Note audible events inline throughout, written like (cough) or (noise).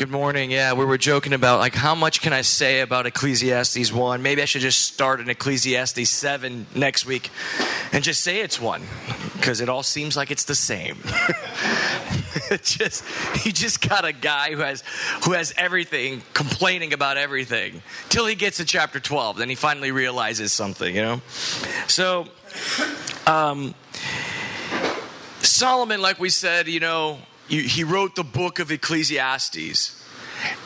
Good morning. Yeah, we were joking about like how much can I say about Ecclesiastes 1? Maybe I should just start in Ecclesiastes 7 next week and just say it's 1 because it all seems like it's the same. (laughs) just you just got a guy who has who has everything complaining about everything till he gets to chapter 12 then he finally realizes something, you know. So um Solomon like we said, you know, he wrote the book of Ecclesiastes.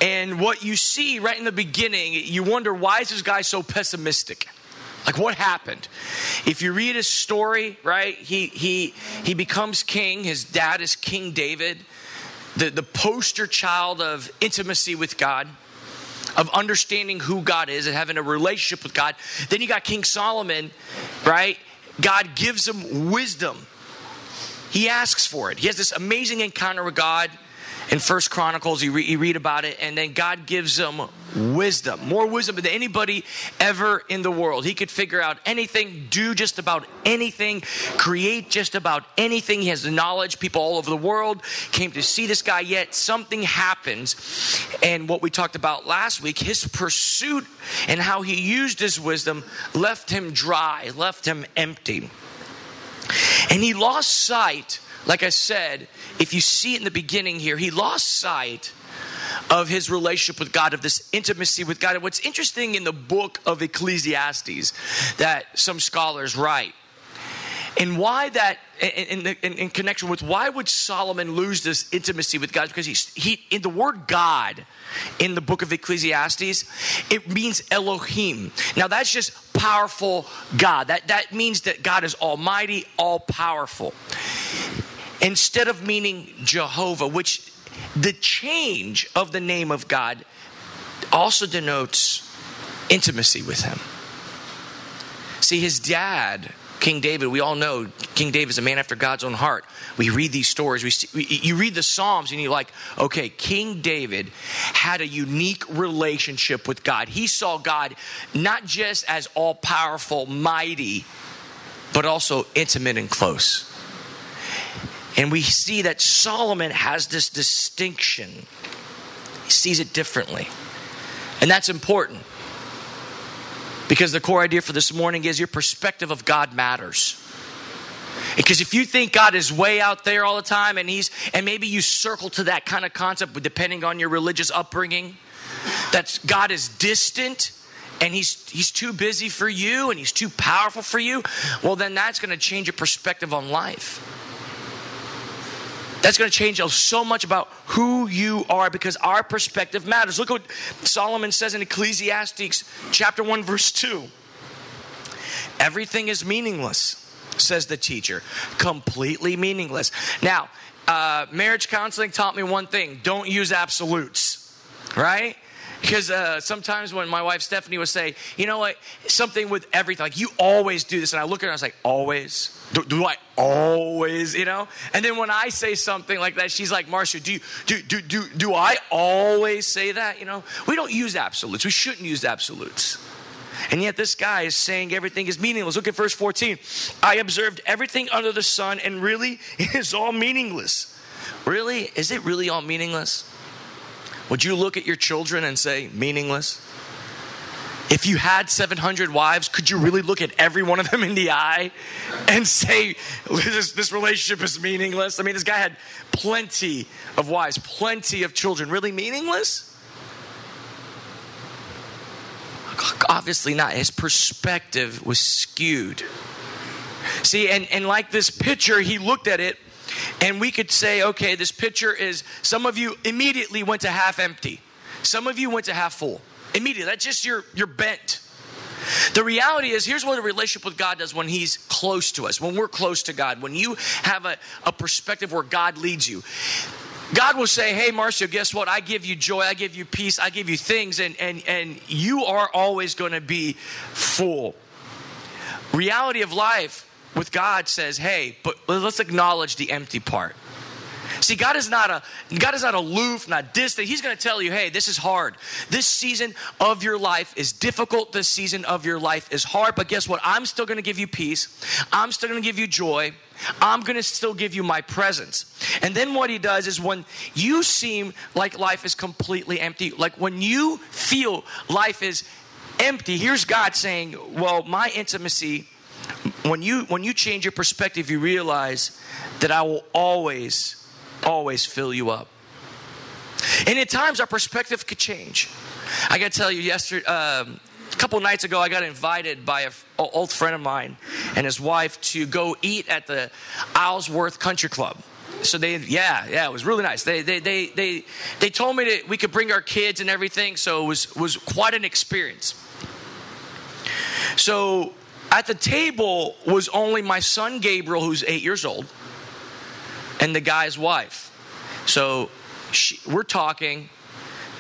And what you see right in the beginning, you wonder why is this guy so pessimistic? Like what happened? If you read his story, right, he he he becomes king. His dad is King David, the, the poster child of intimacy with God, of understanding who God is and having a relationship with God. Then you got King Solomon, right? God gives him wisdom he asks for it. He has this amazing encounter with God in First Chronicles. You, re- you read about it, and then God gives him wisdom, more wisdom than anybody ever in the world. He could figure out anything, do just about anything, create just about anything. He has the knowledge. People all over the world came to see this guy. Yet something happens, and what we talked about last week, his pursuit and how he used his wisdom left him dry, left him empty. And he lost sight, like I said, if you see it in the beginning here, he lost sight of his relationship with God, of this intimacy with God. And what's interesting in the book of Ecclesiastes that some scholars write and why that, in, in, in, connection with why would Solomon lose this intimacy with God? Because he's, he, in the word God in the book of Ecclesiastes, it means Elohim. Now that's just powerful God. That, that means that God is almighty, all powerful. Instead of meaning Jehovah, which the change of the name of God also denotes intimacy with him. See, his dad King David, we all know King David is a man after God's own heart. We read these stories. We, see, we, you read the Psalms and you're like, okay, King David had a unique relationship with God. He saw God not just as all powerful, mighty, but also intimate and close. And we see that Solomon has this distinction, he sees it differently. And that's important. Because the core idea for this morning is your perspective of God matters. Because if you think God is way out there all the time and he's and maybe you circle to that kind of concept depending on your religious upbringing that God is distant and he's he's too busy for you and he's too powerful for you, well then that's going to change your perspective on life. That's going to change so much about who you are because our perspective matters. Look what Solomon says in Ecclesiastes chapter 1 verse 2. Everything is meaningless, says the teacher. Completely meaningless. Now, uh, marriage counseling taught me one thing don't use absolutes, right? Because uh, sometimes when my wife Stephanie would say, you know what, something with everything, like you always do this. And I look at her and I was like, always? Do, do, I always, you know? And then when I say something like that, she's like, Marcia, do, you, do, do, do, do I always say that? You know, we don't use absolutes. We shouldn't use absolutes. And yet this guy is saying everything is meaningless. Look at verse 14. I observed everything under the sun, and really, it (laughs) is all meaningless. Really? Is it really all meaningless? Would you look at your children and say, meaningless? If you had 700 wives, could you really look at every one of them in the eye and say, this, this, relationship is meaningless? I mean, this guy had plenty of wives, plenty of children. Really meaningless? Obviously not. His perspective was skewed. See, and, and like this picture, he looked at it, and we could say, okay, this picture is, some of you immediately went to half empty, some of you went to half full. Immediately. That's just your, your bent. The reality is, here's what a relationship with God does when He's close to us, when we're close to God, when you have a, a perspective where God leads you. God will say, Hey, Marcia, guess what? I give you joy, I give you peace, I give you things, and, and, and you are always going to be full. Reality of life with God says, Hey, but let's acknowledge the empty part. See, God is not a God is not aloof, not distant. He's going to tell you, "Hey, this is hard. This season of your life is difficult. This season of your life is hard, but guess what? I'm still going to give you peace. I'm still going to give you joy. I'm going to still give you my presence." And then what he does is when you seem like life is completely empty, like when you feel life is empty, here's God saying, "Well, my intimacy when you when you change your perspective, you realize that I will always always fill you up. And at times, our perspective could change. I got to tell you, yesterday, um, a couple nights ago, I got invited by an old friend of mine and his wife to go eat at the Isleworth Country Club. So they, yeah, yeah, it was really nice. They, they, they, they, they told me that we could bring our kids and everything, so it was was quite an experience. So at the table was only my son Gabriel, who's eight years old, and the guy's wife. So she, we're talking.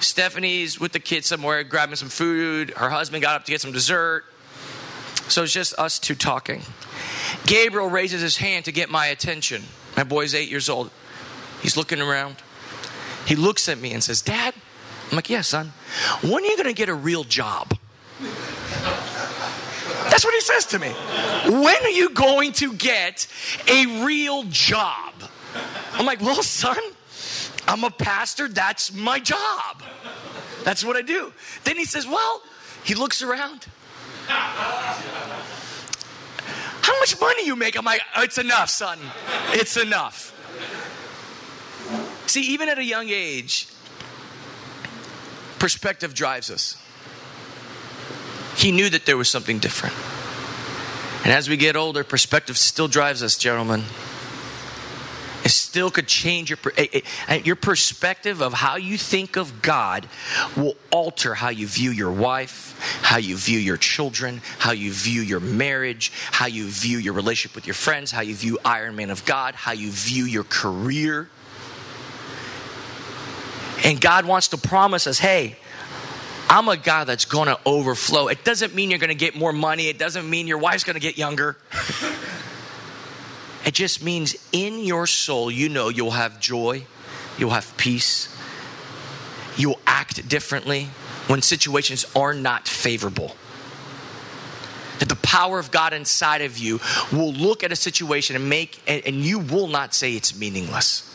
Stephanie's with the kids somewhere grabbing some food. Her husband got up to get some dessert. So it's just us two talking. Gabriel raises his hand to get my attention. My boy's eight years old. He's looking around. He looks at me and says, Dad, I'm like, Yeah, son. When are you going to get a real job? That's what he says to me. When are you going to get a real job? I'm like, well, son, I'm a pastor. That's my job. That's what I do. Then he says, well, he looks around. How much money you make? I'm like, it's enough, son. It's enough. See, even at a young age, perspective drives us. He knew that there was something different. And as we get older, perspective still drives us, gentlemen. It still could change your eh, eh, eh, your perspective of how you think of God will alter how you view your wife, how you view your children, how you view your marriage, how you view your relationship with your friends, how you view Iron Man of God, how you view your career. And God wants to promise us, hey, I'm a guy that's going to overflow. It doesn't mean you're going to get more money. It doesn't mean your wife's going to get younger. (laughs) it just means in your soul, you know you'll have joy, you'll have peace, you'll act differently when situations are not favorable. That the power of God inside of you will look at a situation and make, and, and you will not say it's meaningless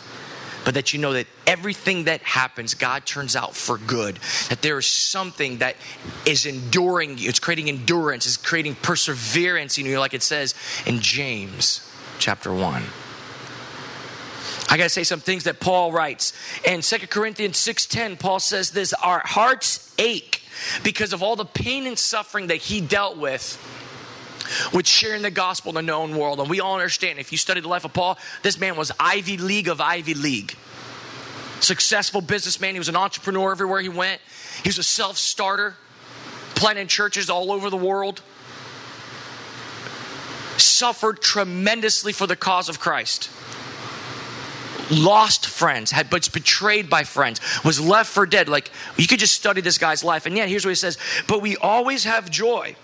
but that you know that everything that happens, God turns out for good. That there is something that is enduring you, it's creating endurance, it's creating perseverance in you, like it says in James chapter 1. I got to say some things that Paul writes. In 2 Corinthians 6:10, Paul says this, our hearts ache because of all the pain and suffering that he dealt with with sharing the gospel in the known world. And we all understand if you study the life of Paul, this man was Ivy League of Ivy League. Successful businessman. He was an entrepreneur everywhere he went. He was a self starter, planting churches all over the world. Suffered tremendously for the cause of Christ lost friends, had been betrayed by friends, was left for dead. Like you could just study this guy's life. And yet here's what he says, but we always have joy.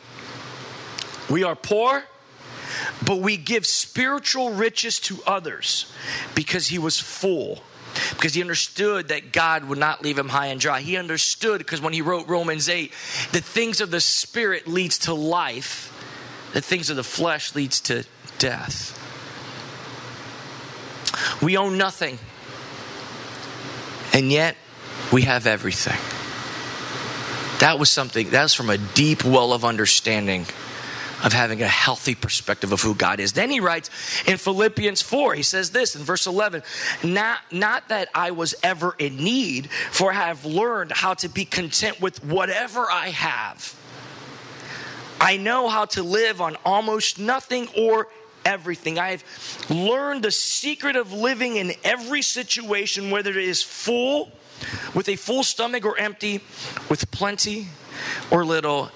We are poor, but we give spiritual riches to others because he was full. Because he understood that God would not leave him high and dry. He understood because when he wrote Romans 8, the things of the spirit leads to life, the things of the flesh leads to death. We own nothing. And yet we have everything. That was something, that was from a deep well of understanding of having a healthy perspective of who God is. Then he writes in Philippians 4, he says this in verse 11 Not, not that I was ever in need, for I have learned how to be content with whatever I have. I know how to live on almost nothing or everything. I've learned the secret of living in every situation, whether it is full, with a full stomach, or empty, with plenty or little.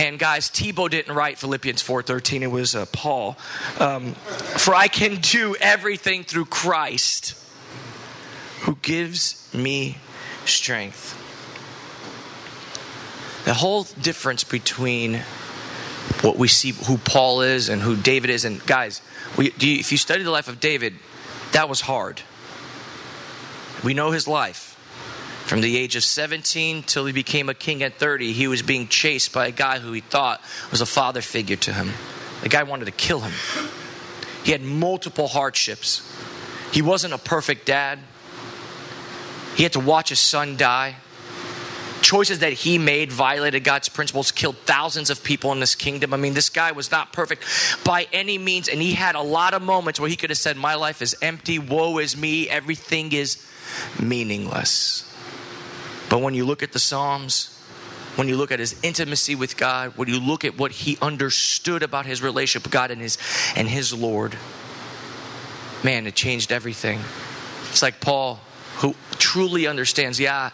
And guys, Tebow didn't write Philippians 4:13. It was uh, Paul. Um, For I can do everything through Christ, who gives me strength. The whole difference between what we see, who Paul is and who David is, and guys, we, you, if you study the life of David, that was hard. We know his life. From the age of 17 till he became a king at 30, he was being chased by a guy who he thought was a father figure to him. The guy wanted to kill him. He had multiple hardships. He wasn't a perfect dad. He had to watch his son die. Choices that he made violated God's principles, killed thousands of people in this kingdom. I mean, this guy was not perfect by any means, and he had a lot of moments where he could have said, My life is empty, woe is me, everything is meaningless. But when you look at the Psalms, when you look at his intimacy with God, when you look at what he understood about his relationship with God and his and his Lord, man, it changed everything. It's like Paul, who truly understands, yeah,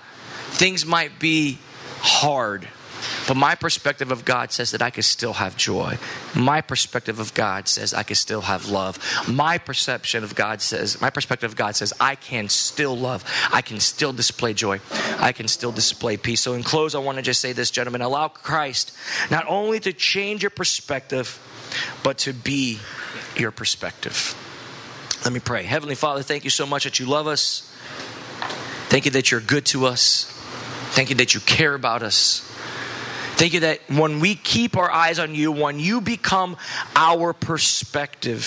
things might be hard, but my perspective of God says that I can still have joy. My perspective of God says I can still have love. My perception of God says, my perspective of God says I can still love. I can still display joy. I can still display peace. So, in close, I want to just say this, gentlemen allow Christ not only to change your perspective, but to be your perspective. Let me pray. Heavenly Father, thank you so much that you love us. Thank you that you're good to us. Thank you that you care about us. Thank you that when we keep our eyes on you, when you become our perspective,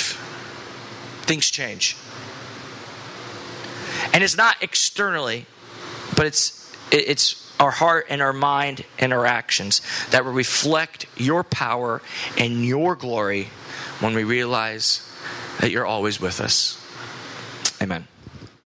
things change. And it's not externally, but it's it's our heart and our mind and our actions that will reflect your power and your glory when we realize that you're always with us. Amen.